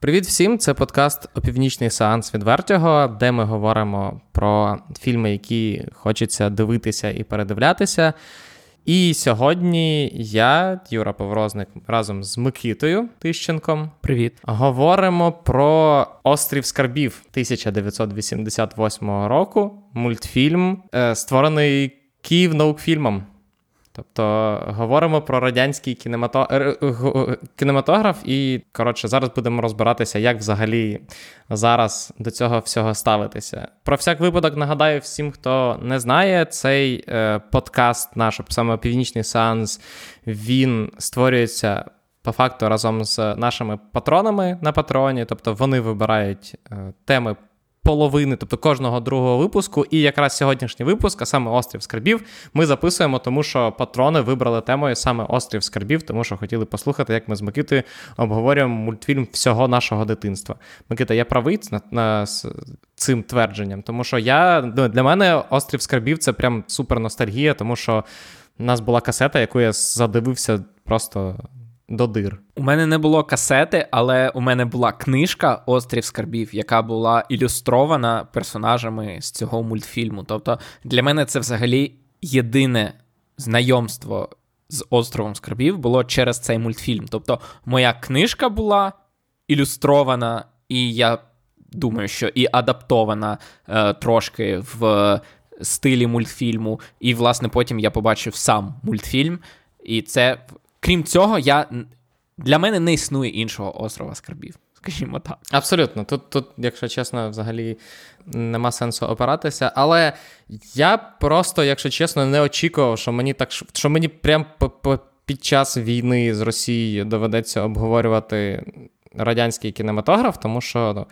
Привіт всім! Це подкаст Опівнічний сеанс від Вертього, де ми говоримо про фільми, які хочеться дивитися і передивлятися. І сьогодні я, Юра Поврозник, разом з Микитою Тищенком. Привіт. Говоримо про Острів Скарбів 1988 року. Мультфільм, е, створений Київ наукфільмом. Тобто говоримо про радянський кінематограф, і коротше, зараз будемо розбиратися, як взагалі зараз до цього всього ставитися. Про всяк випадок нагадаю всім, хто не знає, цей е, подкаст, наш саме північний сеанс, він створюється. По факту разом з нашими патронами на патроні, тобто вони вибирають е, теми половини, тобто кожного другого випуску. І якраз сьогоднішній випуск, а саме Острів Скарбів, ми записуємо, тому що патрони вибрали темою саме Острів Скарбів, тому що хотіли послухати, як ми з Микитою обговорюємо мультфільм всього нашого дитинства. Микита, я правий на, на цим твердженням, тому що я ну, для мене Острів Скарбів це прям супер ностальгія, тому що у нас була касета, яку я задивився просто до дир. У мене не було касети, але у мене була книжка Острів Скарбів, яка була ілюстрована персонажами з цього мультфільму. Тобто для мене це взагалі єдине знайомство з островом Скарбів було через цей мультфільм. Тобто, моя книжка була ілюстрована, і я думаю, що і адаптована е, трошки в стилі мультфільму. І, власне, потім я побачив сам мультфільм. І це крім цього, я для мене не існує іншого острова скарбів. Скажімо так. Абсолютно. Тут, тут, якщо чесно, взагалі нема сенсу опиратися. Але я просто, якщо чесно, не очікував, що мені так що мені прям під час війни з Росією доведеться обговорювати радянський кінематограф, тому що ну,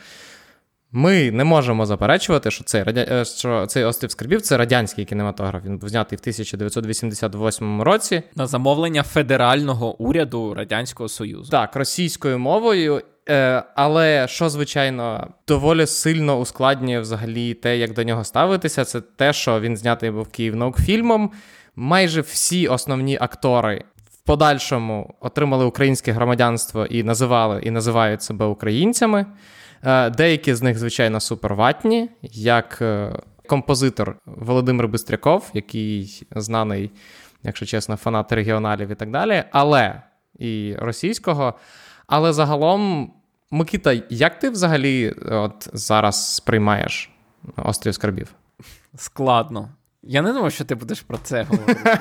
ми не можемо заперечувати, що цей радя... Е, що цей острів скарбів це радянський кінематограф. Він був знятий в 1988 році на замовлення федерального уряду Радянського Союзу. Так, російською мовою. Е, але що, звичайно, доволі сильно ускладнює взагалі те, як до нього ставитися, це те, що він знятий був Київ наукфільмом. Майже всі основні актори в подальшому отримали українське громадянство і називали і називають себе українцями. Е, деякі з них, звичайно, суперватні, як е, композитор Володимир Бистряков, який знаний, якщо чесно, фанат регіоналів і так далі, але і російського. Але загалом, Микита, як ти взагалі от зараз сприймаєш острів скарбів? Складно. Я не думав, що ти будеш про це говорити.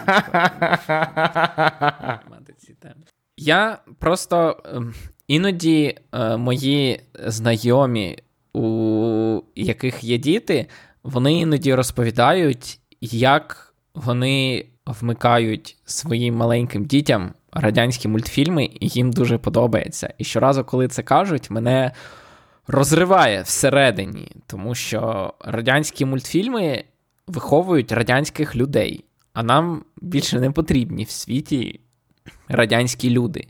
Я просто ем, Іноді е, мої знайомі, у яких є діти, вони іноді розповідають, як вони вмикають своїм маленьким дітям радянські мультфільми, і їм дуже подобається. І щоразу, коли це кажуть, мене розриває всередині, тому що радянські мультфільми виховують радянських людей, а нам більше не потрібні в світі радянські люди.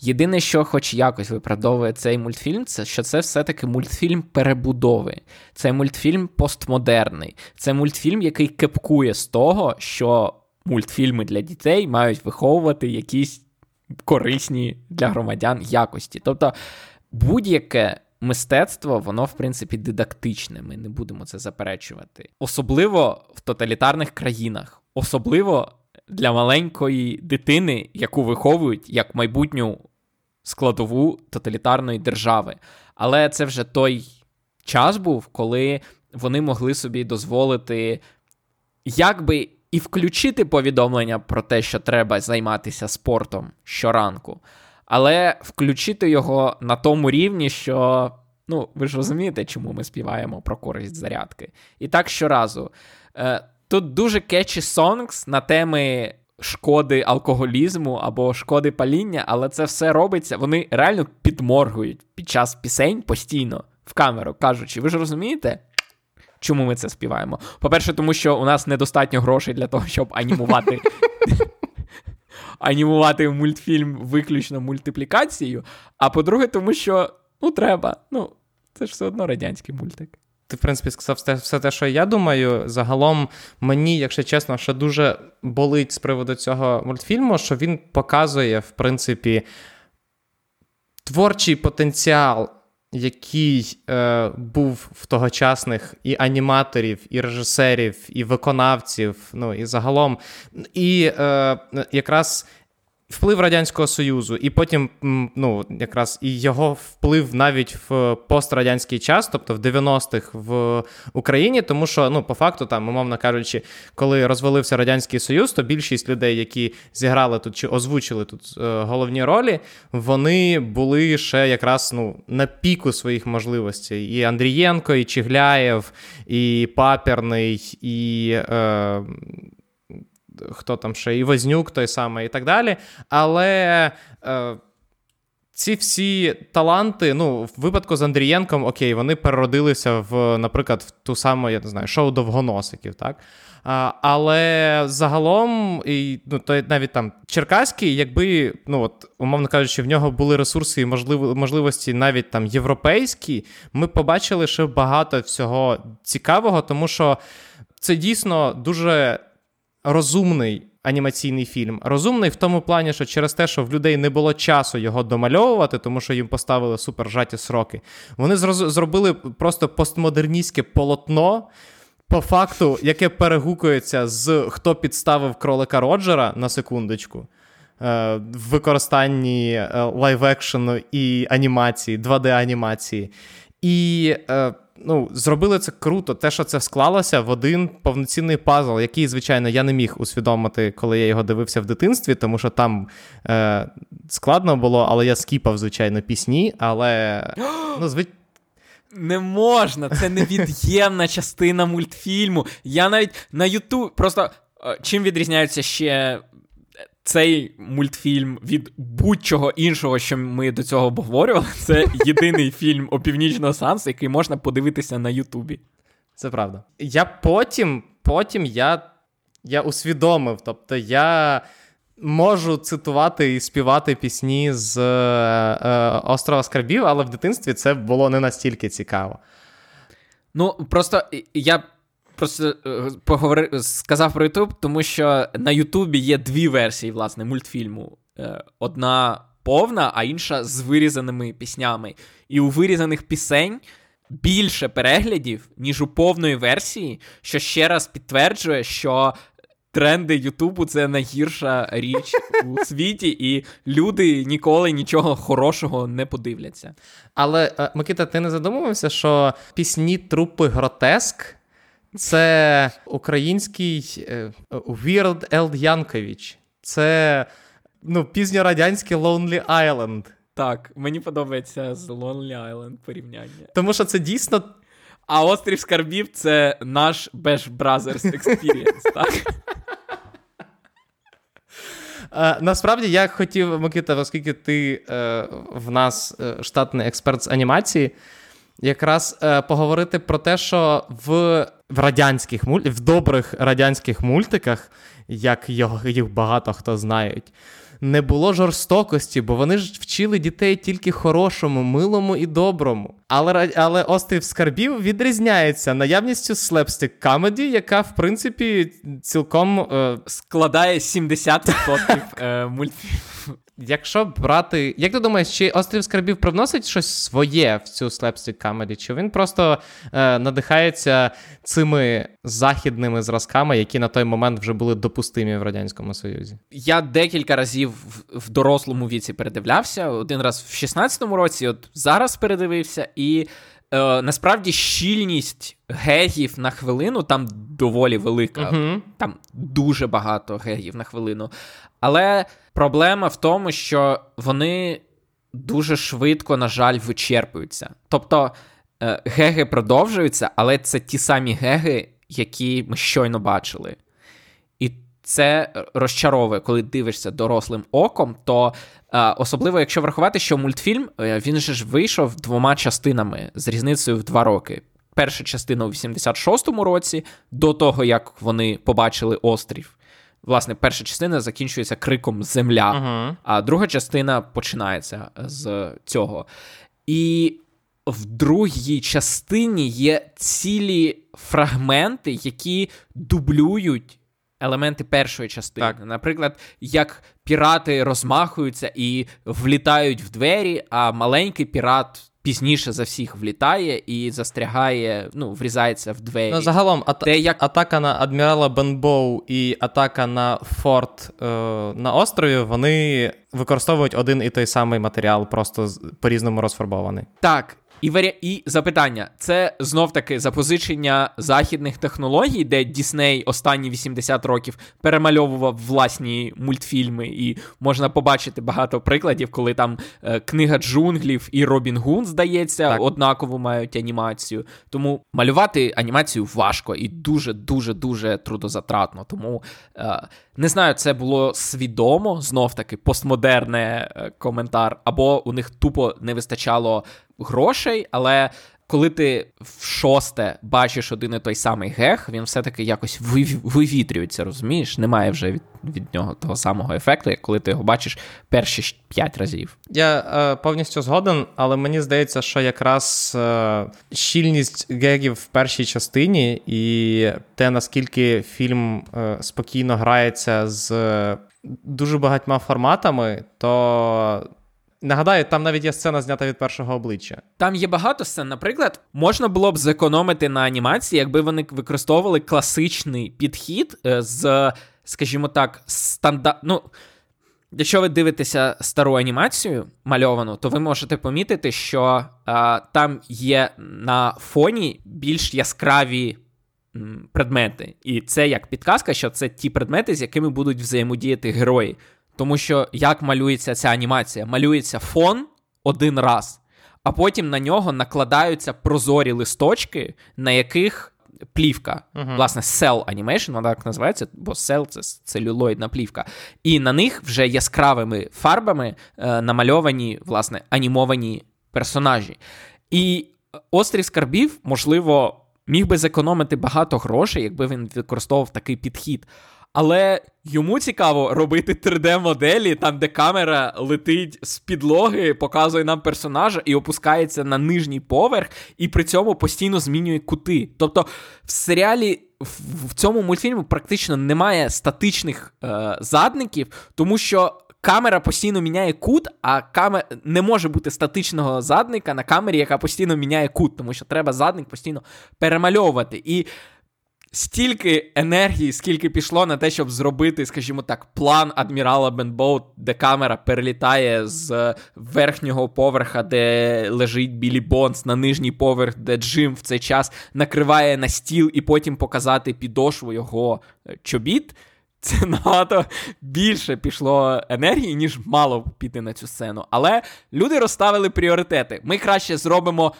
Єдине, що хоч якось виправдовує цей мультфільм, це що це все-таки мультфільм перебудови. Це мультфільм постмодерний. Це мультфільм, який кепкує з того, що мультфільми для дітей мають виховувати якісь корисні для громадян якості. Тобто будь-яке. Мистецтво, воно, в принципі, дидактичне, ми не будемо це заперечувати. Особливо в тоталітарних країнах, особливо для маленької дитини, яку виховують як майбутню складову тоталітарної держави. Але це вже той час був, коли вони могли собі дозволити якби і включити повідомлення про те, що треба займатися спортом щоранку, але включити його на тому рівні, що. Ну, ви ж розумієте, чому ми співаємо про користь зарядки. І так щоразу. Е, Тут дуже кетчі сонгс на теми шкоди алкоголізму або шкоди паління, але це все робиться. Вони реально підморгують під час пісень постійно в камеру, кажучи, ви ж розумієте? Чому ми це співаємо? По-перше, тому що у нас недостатньо грошей для того, щоб анімувати анімувати мультфільм виключно мультиплікацією. А по-друге, тому що ну треба. Ну, це ж все одно радянський мультик. Ти, в принципі, сказав все, те, що я думаю. Загалом, мені, якщо чесно, що дуже болить з приводу цього мультфільму, що він показує, в принципі, творчий потенціал який е, був в тогочасних і аніматорів, і режисерів, і виконавців, ну і загалом, і е, якраз Вплив Радянського Союзу, і потім ну, якраз і його вплив навіть в пострадянський час, тобто в 90-х в Україні, тому що, ну, по факту, там, умовно кажучи, коли розвалився Радянський Союз, то більшість людей, які зіграли тут чи озвучили тут е, головні ролі, вони були ще якраз ну, на піку своїх можливостей. І Андрієнко, і Чігляєв, і Паперний, і. Е, хто там ще і Вознюк той самий, і так далі. Але. Е, ці всі таланти, ну, в випадку з Андрієнком, окей, вони переродилися в, наприклад, в ту саму, я не знаю, шоу довгоносиків, так? А, Але загалом, і, ну, то навіть там Черкаський, якби, ну, от, умовно кажучи, в нього були ресурси і можлив, можливості навіть там європейські, ми побачили ще багато всього цікавого, тому що це дійсно дуже розумний анімаційний фільм. Розумний в тому плані, що через те, що в людей не було часу його домальовувати, тому що їм поставили супержаті сроки. Вони зробили просто постмодерністське полотно. По факту, яке перегукується з хто підставив кролика Роджера на секундочку, е, в використанні лайв-екшену і анімації, 2D-анімації. І е, ну, зробили це круто. Те, що це склалося в один повноцінний пазл, який, звичайно, я не міг усвідомити, коли я його дивився в дитинстві, тому що там е, складно було, але я скіпав, звичайно, пісні. Але ну, звичайно. Не можна, це невід'ємна частина мультфільму. Я навіть на Ютуб просто е, чим відрізняються ще цей мультфільм від будь-чого іншого, що ми до цього обговорювали, це єдиний фільм опівнічного сансу, який можна подивитися на Ютубі. Це правда. Я потім, потім я, я усвідомив, тобто я. Можу цитувати і співати пісні з е, е, Острова Скарбів, але в дитинстві це було не настільки цікаво. Ну, просто я просто е, поговори... сказав про Ютуб, тому що на Ютубі є дві версії, власне, мультфільму. Е, одна повна, а інша з вирізаними піснями. І у вирізаних пісень більше переглядів, ніж у повної версії, що ще раз підтверджує, що. Тренди Ютубу це найгірша річ у світі, і люди ніколи нічого хорошого не подивляться. Але е, Микита, ти не задумувався, що пісні трупи гротеск це український е, Weird Ел Янкович. Це ну, пізньорадянський Lonely Island. Так, мені подобається з Lonely Island порівняння. Тому що це дійсно. А острів Скарбів це наш Bash Brothers Experience, так? Uh, насправді я хотів, Микита, оскільки ти uh, в нас штатний експерт з анімації, якраз поговорити про те, що в в радянських мульт... в добрих радянських мультиках, як їх багато хто знають, не було жорстокості, бо вони ж вчили дітей тільки хорошому, милому і доброму. Але але острів скарбів відрізняється наявністю слепстик камеді, яка в принципі цілком е... складає 70% е, мультфільму. Якщо брати. Як ти думаєш, чи острів скарбів привносить щось своє в цю слепстик камеді? Чи він просто е, надихається цими західними зразками, які на той момент вже були допустимі в Радянському Союзі? Я декілька разів в, в дорослому віці передивлявся. Один раз в 16-му році, от зараз передивився, і е, насправді щільність гегів на хвилину там доволі велика. uh Там дуже багато гегів на хвилину. Але проблема в тому, що вони дуже швидко, на жаль, вичерпуються. Тобто е, геги продовжуються, але це ті самі геги, які ми щойно бачили. І це розчаровує, коли дивишся дорослим оком, то е, особливо, якщо врахувати, що мультфільм е, він же ж вийшов двома частинами з різницею в два роки. Перша частина у 86-му році, до того як вони побачили острів. Власне, перша частина закінчується криком Земля, uh-huh. а друга частина починається з цього. І в другій частині є цілі фрагменти, які дублюють елементи першої частини. Так. Наприклад, як пірати розмахуються і влітають в двері, а маленький пірат пізніше за всіх влітає і застрягає, ну, врізається в двері. Ну, Загалом, ата- Те, як... атака на адмірала Бенбоу і атака на форт е- на острові, вони використовують один і той самий матеріал, просто по-різному розфарбований. Так. І варі... і запитання: це знов таки запозичення західних технологій, де Дісней останні 80 років перемальовував власні мультфільми, і можна побачити багато прикладів, коли там е, книга джунглів і Робін Гун, здається, так. однаково мають анімацію. Тому малювати анімацію важко і дуже дуже дуже трудозатратно. Тому е, не знаю, це було свідомо знов таки постмодерне е, коментар, або у них тупо не вистачало грошей, але коли ти в шосте бачиш один і той самий гех, він все-таки якось вивітрюється, розумієш? Немає вже від від нього того самого ефекту, як коли ти його бачиш перші п'ять разів. Я е, повністю згоден, але мені здається, що якраз е, щільність гегів в першій частині і те, наскільки фільм е, спокійно грається з дуже багатьма форматами, то Нагадаю, там навіть є сцена знята від першого обличчя. Там є багато сцен. Наприклад, можна було б зекономити на анімації, якби вони використовували класичний підхід е, з, скажімо так, стандарт. Ну, Якщо ви дивитеся стару анімацію мальовану, то ви можете помітити, що а, там є на фоні більш яскраві предмети. І це як підказка, що це ті предмети, з якими будуть взаємодіяти герої. Тому що як малюється ця анімація? Малюється фон один раз, а потім на нього накладаються прозорі листочки, на яких плівка. Uh-huh. Власне, cell animation, вона так називається, бо cell — це целюлоїдна плівка. І на них вже яскравими фарбами е, намальовані, власне, анімовані персонажі. І острів скарбів, можливо, міг би зекономити багато грошей, якби він використовував такий підхід. Але йому цікаво робити 3D-моделі, там, де камера летить з підлоги, показує нам персонажа і опускається на нижній поверх, і при цьому постійно змінює кути. Тобто в серіалі. В цьому мультфільму практично немає статичних е, задників, тому що камера постійно міняє кут, а камер... не може бути статичного задника на камері, яка постійно міняє кут, тому що треба задник постійно перемальовувати. І стільки енергії, скільки пішло на те, щоб зробити, скажімо так, план адмірала Бенбоу, де камера перелітає з верхнього поверха, де лежить Білі Бонс, на нижній поверх, де Джим в цей час накриває на стіл і потім показати підошву його е, чобіт. Це набагато більше пішло енергії, ніж мало піти на цю сцену. Але люди розставили пріоритети. Ми краще зробимо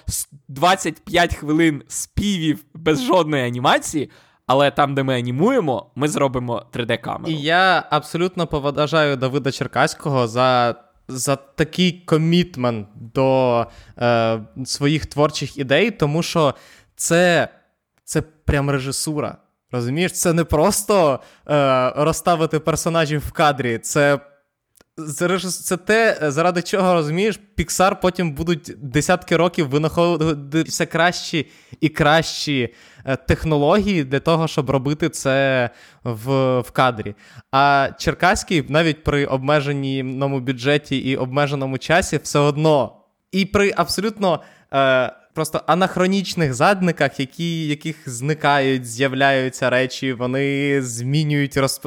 25 хвилин співів без жодної анімації, але там, де ми анімуємо, ми зробимо 3D-камеру. І я абсолютно поважаю Давида Черкаського за за такий комітмент до е, своїх творчих ідей, тому що це, це прям режисура. Розумієш, це не просто е, розставити персонажів в кадрі, це це те, заради чого розумієш, Pixar потім будуть десятки років винаходити все кращі і кращі е, технології для того, щоб робити це в в кадрі. А Черкаський навіть при обмеженому бюджеті і обмеженому часі все одно. І при абсолютно. Е, просто анахронічних задниках, які, яких зникають, з'являються речі, вони змінюють розп...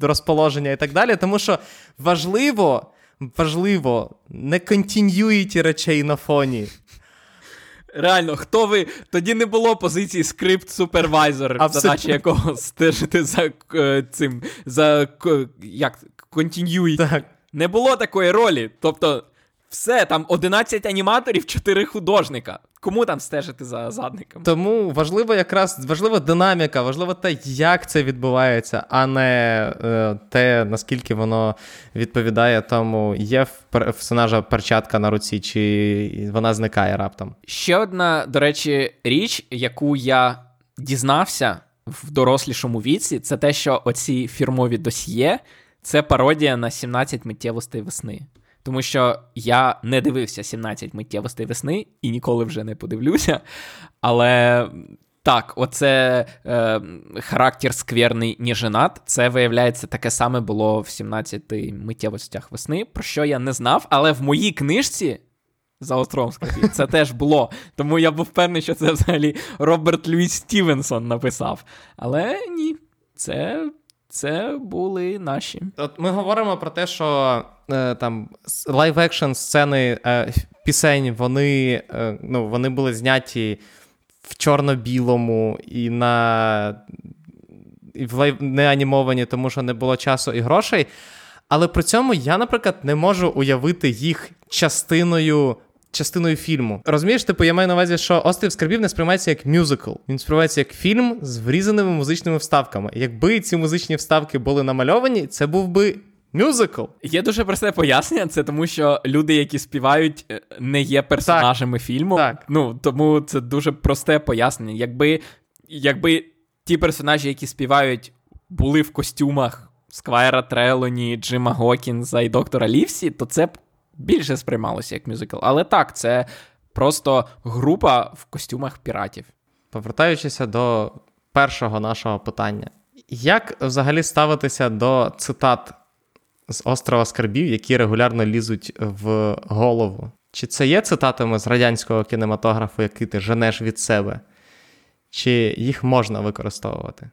розположення і так далі. Тому що важливо, важливо, не континюїті речей на фоні. Реально, хто ви? Тоді не було позиції скрипт супервайзер, задача якого стежити за е, цим за як. Так. Не було такої ролі. Тобто все, там 11 аніматорів, 4 художника. Кому там стежити за задником? Тому важливо якраз важлива динаміка, важливо те, як це відбувається, а не е, те, наскільки воно відповідає тому, є в персонажа перчатка на руці, чи вона зникає раптом. Ще одна, до речі, річ, яку я дізнався в дорослішому віці, це те, що оці фірмові досьє це пародія на 17 миттєвостей весни. Тому що я не дивився 17 миттєвостей весни і ніколи вже не подивлюся. Але так, оце е, характер скверний ніженат. Це, виявляється, таке саме було в 17 миттєвостях весни, про що я не знав. Але в моїй книжці за островом. Це теж було. Тому я був певний, що це взагалі Роберт Льюіс Стівенсон написав. Але ні, це це були наші. От Ми говоримо про те, що е, там live-action сцени е, пісень, вони е, ну, вони були зняті в чорно-білому і на і в live... не анімовані, тому що не було часу і грошей. Але при цьому я, наприклад, не можу уявити їх частиною. Частиною фільму. Розумієш, типу, я маю на увазі, що острів скарбів не сприймається як мюзикл. Він сприймається як фільм з врізаними музичними вставками. Якби ці музичні вставки були намальовані, це був би мюзикл. Є дуже просте пояснення, це тому, що люди, які співають, е, не є персонажами так. фільму. Так. Ну тому це дуже просте пояснення. Якби, Якби ті персонажі, які співають, були в костюмах. Сквайра Трелоні, Джима Гокінза і доктора Лівсі, то це б більше сприймалося як мюзикл. Але так, це просто група в костюмах піратів. Повертаючися до першого нашого питання, як взагалі ставитися до цитат з острова Скарбів, які регулярно лізуть в голову? Чи це є цитатами з радянського кінематографу, який ти женеш від себе? Чи їх можна використовувати?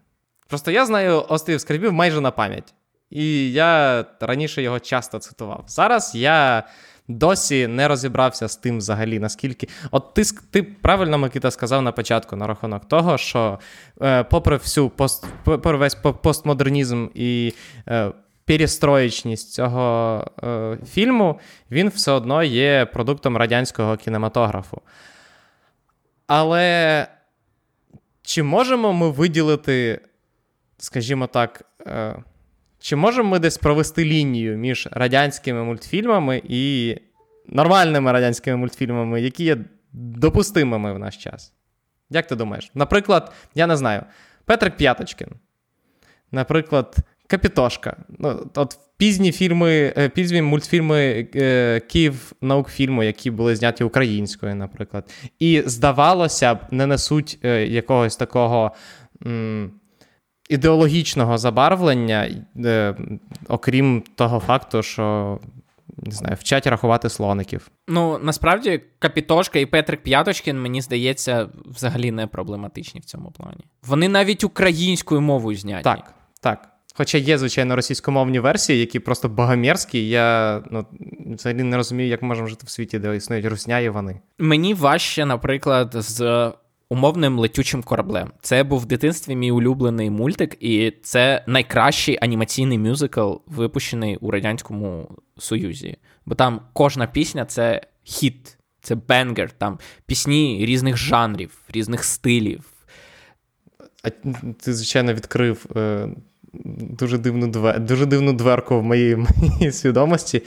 Просто я знаю острів Скарбів майже на пам'ять. І я раніше його часто цитував. Зараз я досі не розібрався з тим взагалі, наскільки. От ти ти правильно, Микита, сказав на початку на рахунок того, що, е, попри всю пост, попри весь постмодернізм і е, перестроєчність цього е, фільму, він все одно є продуктом радянського кінематографу. Але чи можемо ми виділити, скажімо так, е, чи можемо ми десь провести лінію між радянськими мультфільмами і нормальними радянськими мультфільмами, які є допустимими в наш час? Як ти думаєш? Наприклад, я не знаю, Петрик П'яточкін. Наприклад, Капітошка. Ну, от Пізні фільми, е, пізні мультфільми е, Київ наукфільму, які були зняті українською, наприклад. І, здавалося б, не несуть е, якогось такого. М- ідеологічного забарвлення, е, окрім того факту, що не знаю, вчать рахувати слоників. Ну, насправді, Капітошка і Петрик П'яточкін, мені здається, взагалі не проблематичні в цьому плані. Вони навіть українською мовою зняті. Так, так. Хоча є, звичайно, російськомовні версії, які просто богомерзкі. Я ну, взагалі не розумію, як можемо жити в світі, де існують русня і вони. Мені важче, наприклад, з умовним летючим кораблем. Це був в дитинстві мій улюблений мультик, і це найкращий анімаційний мюзикл, випущений у Радянському Союзі. Бо там кожна пісня це хіт, це banger, там пісні різних жанрів, різних стилів. А ти, звичайно, відкрив. Е... Дуже дивну двер... дуже дивну дверку в моїй, моїй свідомості.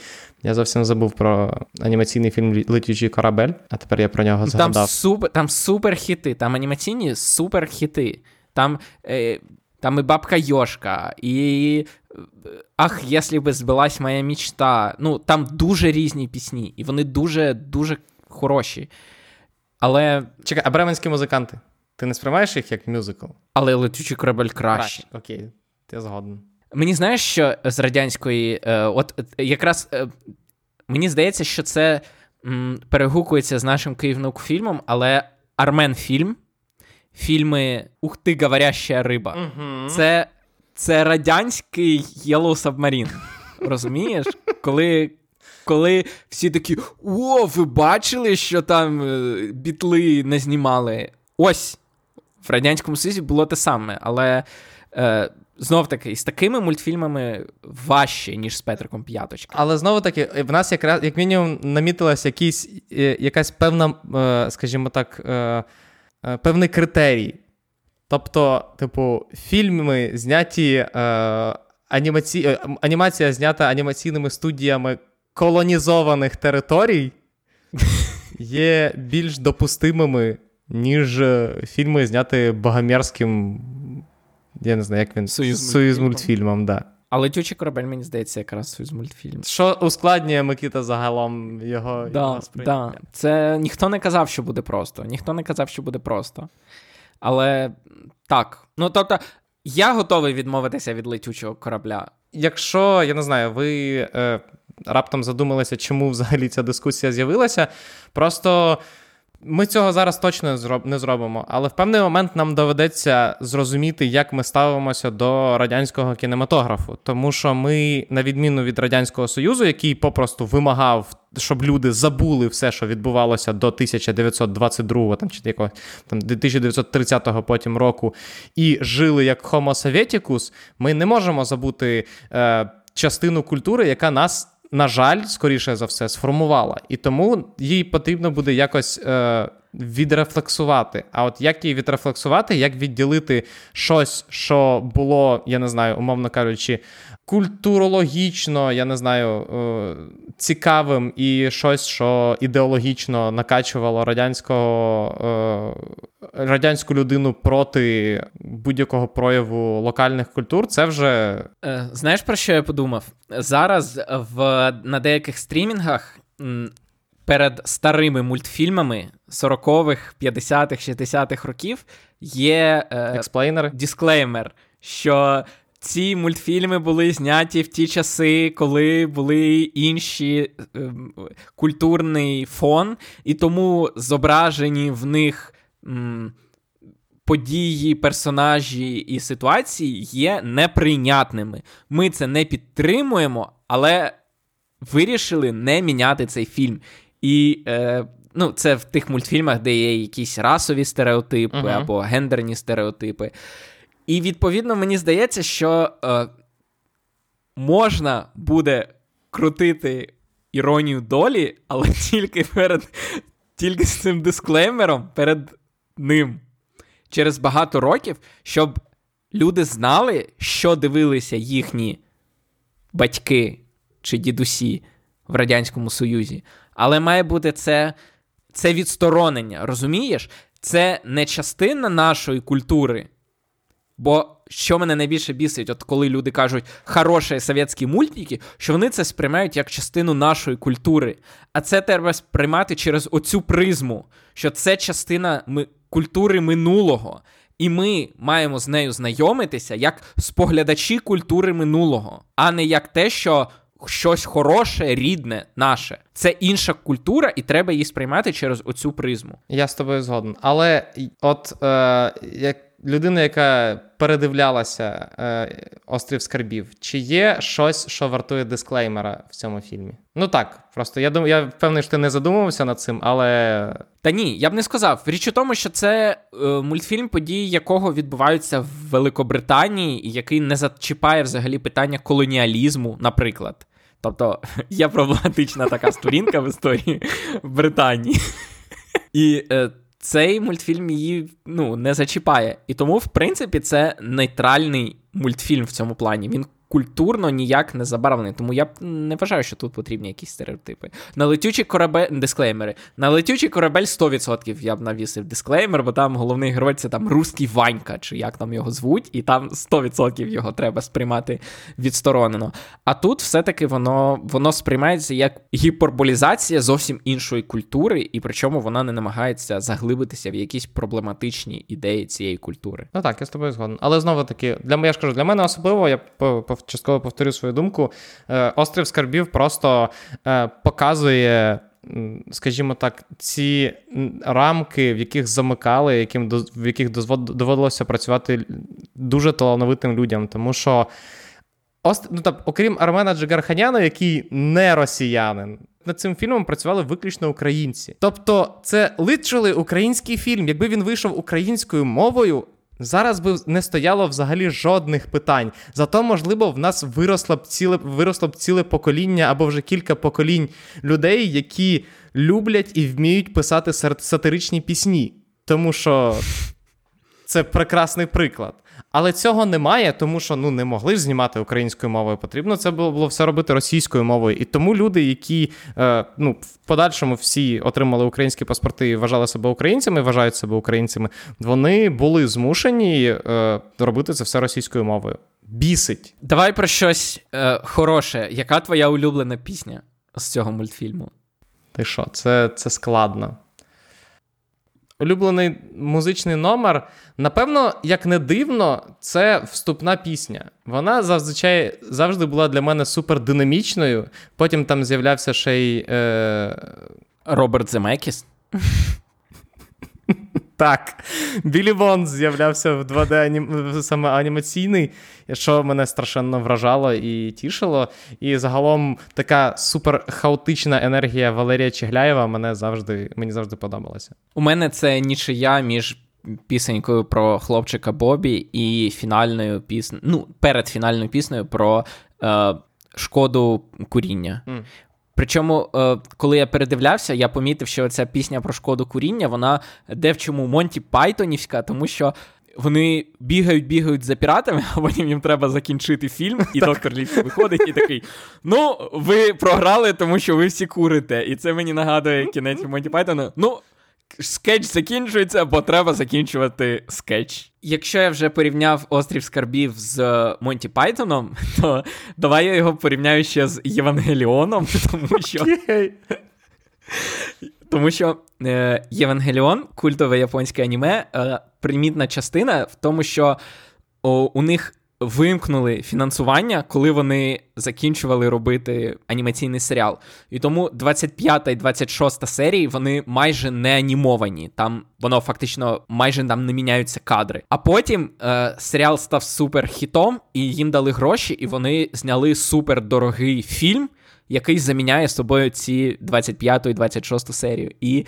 Я зовсім забув про анімаційний фільм Летючий корабель, а тепер я про нього згадав. Там супер там супер хіти, там анімаційні супер хіти. Там е, там і бабка Йошка, і Ах, якщо би збилась моя мічта. Ну, там дуже різні пісні, і вони дуже дуже хороші. Але. Чекай, а бременські музиканти? Ти не сприймаєш їх як мюзикл? Але летючий корабель краще. Окей, ти згоден. Мені знаєш, що з радянської, е, от якраз е, мені здається, що це перегукується з нашим Київнаукфільмом, але Армен фільм, фільми Ух ти, говоряща риба. Uh-huh. Це це радянський Yellow Submarine. Розумієш? Коли коли всі такі: О, ви бачили, що там е, бітли не знімали? Ось в Радянському Союзі було те саме, але. Е, Знов таки, з такими мультфільмами важче, ніж з Петриком П'яточком. Але знову таки, в нас якраз як мінімум намітилась якісь, е, якась певна, е, скажімо так, е, певний критерій. Тобто, типу, фільми зняті анімаці... анімація знята анімаційними студіями колонізованих територій, є більш допустимими, ніж фільми, зняті богомерським я не знаю, як він Союз, Союз мультфільмом, да. Але «Тючий корабель, мені здається, якраз Союз мультфільм. Що ускладнює Микита загалом його да, його да. Це ніхто не казав, що буде просто. Ніхто не казав, що буде просто. Але так. Ну, тобто, я готовий відмовитися від летючого корабля. Якщо, я не знаю, ви е, раптом задумалися, чому взагалі ця дискусія з'явилася. Просто. Ми цього зараз точно не зробимо, але в певний момент нам доведеться зрозуміти, як ми ставимося до радянського кінематографу, тому що ми, на відміну від радянського союзу, який попросту вимагав, щоб люди забули все, що відбувалося до 1922 там чи якого там 1930-го потім року, і жили як Homo Sovieticus, ми не можемо забути е, частину культури, яка нас на жаль, скоріше за все, сформувала. І тому їй потрібно буде якось е, відрефлексувати. А от як її відрефлексувати, як відділити щось, що було, я не знаю, умовно кажучи, культурологічно, я не знаю, е, цікавим і щось, що ідеологічно накачувало радянського, е, радянську людину проти будь-якого прояву локальних культур, це вже. Е, знаєш, про що я подумав? Зараз в, на деяких стрімінгах. Перед старими мультфільмами 40-х, 50-х, 60-х років є е, дисклеймер, що ці мультфільми були зняті в ті часи, коли були інші е, культурний фон, і тому зображені в них м, події, персонажі і ситуації є неприйнятними. Ми це не підтримуємо, але вирішили не міняти цей фільм. І е, ну, це в тих мультфільмах, де є якісь расові стереотипи uh-huh. або гендерні стереотипи. І відповідно мені здається, що е, можна буде крутити іронію долі, але тільки перед тільки з цим дисклеймером перед ним через багато років, щоб люди знали, що дивилися їхні батьки чи дідусі в Радянському Союзі. Але має бути це, це відсторонення, розумієш? Це не частина нашої культури. Бо що мене найбільше бісить, от коли люди кажуть хороші совєтські мультики, що вони це сприймають як частину нашої культури. А це треба сприймати через оцю призму, що це частина ми... культури минулого. І ми маємо з нею знайомитися як споглядачі культури минулого, а не як те, що щось хороше, рідне, наше. Це інша культура, і треба її сприймати через оцю призму. Я з тобою згоден. Але от е, як людина, яка передивлялася е, острів скарбів, чи є щось, що вартує дисклеймера в цьому фільмі? Ну так, просто я думаю, я впевнений, що ти не задумувався над цим, але. Та ні, я б не сказав. Річ у тому, що це е, мультфільм, події якого відбуваються в Великобританії, і який не зачіпає взагалі питання колоніалізму, наприклад. Тобто є проблематична така сторінка в історії Британії. І е, цей мультфільм її ну, не зачіпає. І тому, в принципі, це нейтральний мультфільм в цьому плані. Він культурно ніяк не забарвлений. Тому я не вважаю, що тут потрібні якісь стереотипи. На летючий корабель дисклеймери. На летючий корабель 100% я б навісив дисклеймер, бо там головний герой це там русський Ванька, чи як там його звуть, і там 100% його треба сприймати відсторонено. А тут все-таки воно воно сприймається як гіперболізація зовсім іншої культури, і причому вона не намагається заглибитися в якісь проблематичні ідеї цієї культури. Ну так, я з тобою згоден. Але знову таки, для я ж кажу, для мене особливо я по частково повторю свою думку. Е, Острів Скарбів просто е, показує. Скажімо так, ці рамки, в яких замикали, яким в яких доводилося працювати дуже талановитим людям. Тому що, ну, так, окрім Армена Джигарханяна, який не росіянин, над цим фільмом працювали виключно українці. Тобто, це литерally український фільм. Якби він вийшов українською мовою, Зараз би не стояло взагалі жодних питань. Зато, можливо, в нас виросло б ціле виросло б ціле покоління або вже кілька поколінь людей, які люблять і вміють писати сатиричні пісні. Тому що це прекрасний приклад. Але цього немає, тому що ну не могли ж знімати українською мовою. Потрібно це було було все робити російською мовою. І тому люди, які е, ну в подальшому всі отримали українські паспорти і вважали себе українцями, вважають себе українцями, вони були змушені е, робити це все російською мовою. Бісить. Давай про щось е, хороше. Яка твоя улюблена пісня з цього мультфільму? Ти що, це, це складно. Улюблений музичний номер. Напевно, як не дивно, це вступна пісня. Вона зазвичай завжди була для мене супер динамічною. Потім там з'являвся ще й. Е... Роберт Земекіс. Так, Білі Бонс з'являвся в 2D анім... саме анімаційний, що мене страшенно вражало і тішило. І загалом така супер хаотична енергія Валерія Чігляєва мене завжди, мені завжди подобалася. У мене це нічия між пісенькою про хлопчика Бобі і фінальною піснею, ну, перед фінальною піснею про е, шкоду куріння. Mm. Причому, е, коли я передивлявся, я помітив, що ця пісня про шкоду куріння, вона де в чому Монті Пайтонівська, тому що. Вони бігають, бігають за піратами, а потім їм треба закінчити фільм, і доктор Лівсі виходить і такий: Ну, ви програли, тому що ви всі курите. І це мені нагадує кінець Монті Пайтона. Ну, скетч закінчується, бо треба закінчувати скетч. Якщо я вже порівняв острів скарбів з Монті Пайтоном, то давай я його порівняю ще з Євангеліоном, тому що. Тому що е, Євангеліон, культове японське аніме, е, примітна частина в тому, що о, у них вимкнули фінансування, коли вони закінчували робити анімаційний серіал. І тому 25 і 26 серії вони майже не анімовані. Там воно фактично майже там не міняються кадри. А потім е, серіал став супер хітом, і їм дали гроші, і вони зняли супер дорогий фільм. Який заміняє собою ці 25 і 26 серію. І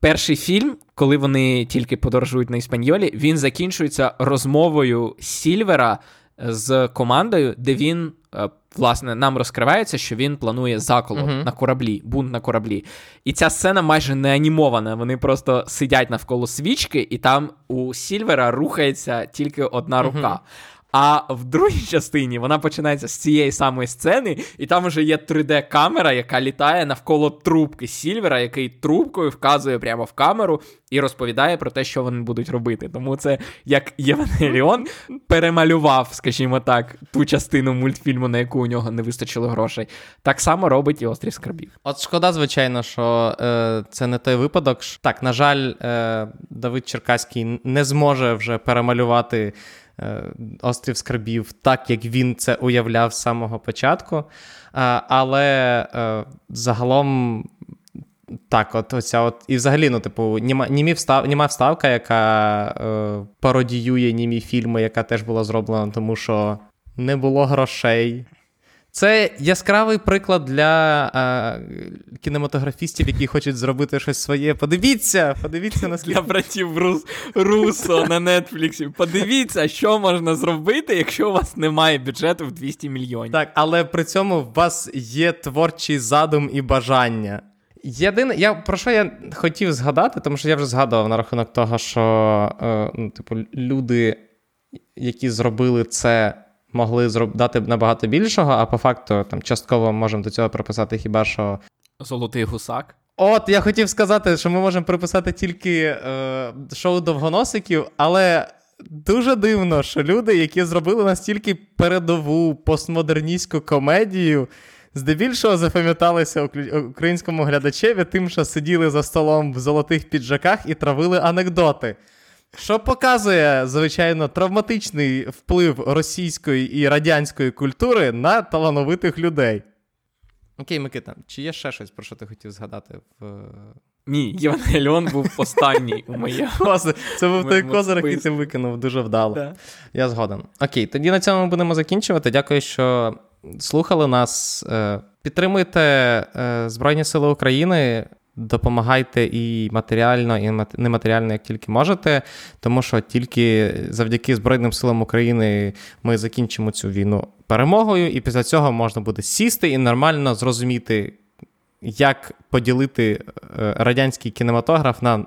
перший фільм, коли вони тільки подорожують на іспаньолі, він закінчується розмовою Сільвера з командою, де він. Е, власне, нам розкривається, що він планує заколот uh-huh. на кораблі, бунт на кораблі. І ця сцена майже не анімована. Вони просто сидять навколо свічки, і там у Сільвера рухається тільки одна рука. Uh-huh. А в другій частині вона починається з цієї самої сцени, і там вже є 3D-камера, яка літає навколо трубки Сільвера, який трубкою вказує прямо в камеру і розповідає про те, що вони будуть робити. Тому це як Євангеліон перемалював, скажімо так, ту частину мультфільму, на яку у нього не вистачило грошей. Так само робить і острів скарбів. От шкода, звичайно, що е, це не той випадок. Так, на жаль, е, Давид Черкаський не зможе вже перемалювати. Е, острів Скарбів, так як він це уявляв з самого початку. Е, але е, загалом. Так, от оця от, і взагалі, ну, типу, німа, встав, німа вставка, яка е, пародіює німі фільми, яка теж була зроблена, тому що не було грошей. Це яскравий приклад для а, кінематографістів, які хочуть зробити щось своє. Подивіться, подивіться наскільки... Для братів Рус... Русо на Нетфліксі. Подивіться, що можна зробити, якщо у вас немає бюджету в 200 мільйонів. Так, але при цьому у вас є творчий задум і бажання. Єдине, я про що я хотів згадати, тому що я вже згадував на рахунок того, що е, ну, типу, люди, які зробили це могли дати набагато більшого, а по факту там частково можемо до цього приписати хіба що. Золотий гусак. От, я хотів сказати, що ми можемо приписати тільки е, шоу довгоносиків, але дуже дивно, що люди, які зробили настільки передову постмодерністську комедію, здебільшого запам'яталися українському глядачеві тим, що сиділи за столом в золотих піджаках і травили анекдоти. Що показує, звичайно, травматичний вплив російської і радянської культури на талановитих людей. Окей, Микита, чи є ще щось, про що ти хотів згадати? в... Ні, Євангеліон був останній у моєму. Це був той козир, який ти викинув дуже вдало. Да. Я згоден. Окей, тоді на цьому будемо закінчувати. Дякую, що слухали нас. Е, підтримуйте е, Збройні Сили України допомагайте і матеріально, і нематеріально, як тільки можете, тому що тільки завдяки Збройним силам України ми закінчимо цю війну перемогою, і після цього можна буде сісти і нормально зрозуміти, як поділити е, радянський кінематограф на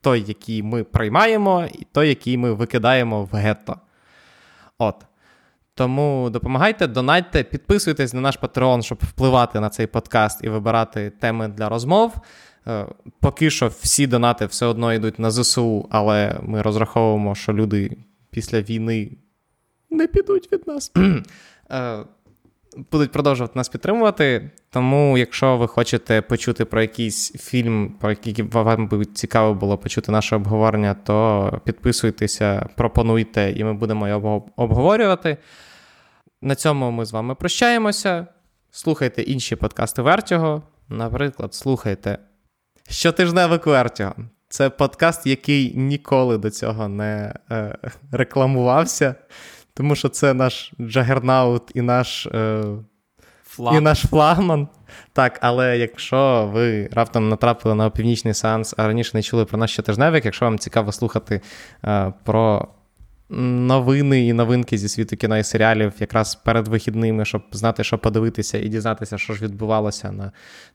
той, який ми приймаємо, і той, який ми викидаємо в гетто. От. Тому допомагайте, донайте, підписуйтесь на наш Patreon, щоб впливати на цей подкаст і вибирати теми для розмов. Е, поки що всі донати все одно йдуть на ЗСУ, але ми розраховуємо, що люди після війни не підуть від нас. Будуть продовжувати нас підтримувати. Тому, якщо ви хочете почути про якийсь фільм, про який вам би цікаво було почути наше обговорення, то підписуйтеся, пропонуйте, і ми будемо його обговорювати. На цьому ми з вами прощаємося. Слухайте інші подкасти Вертього. Наприклад, слухайте щотижневик Вертього. Це подкаст, який ніколи до цього не е, рекламувався, тому що це наш джагернаут і наш е, Флагман. і наш флагман. Так, але якщо ви раптом натрапили на північний сеанс, а раніше не чули про наш щотижневик, якщо вам цікаво слухати е, про новини і новинки зі світу кіно і серіалів якраз перед вихідними, щоб знати, що подивитися, і дізнатися, що ж відбувалося на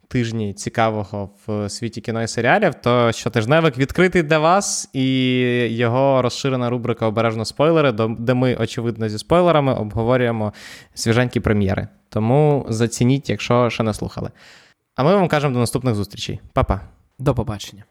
тижні цікавого в світі кіно і серіалів, то щотижневик відкритий для вас і його розширена рубрика Обережно спойлери, де ми, очевидно, зі спойлерами обговорюємо свіженькі прем'єри. Тому зацініть, якщо ще не слухали. А ми вам кажемо до наступних зустрічей. Па-па. До побачення.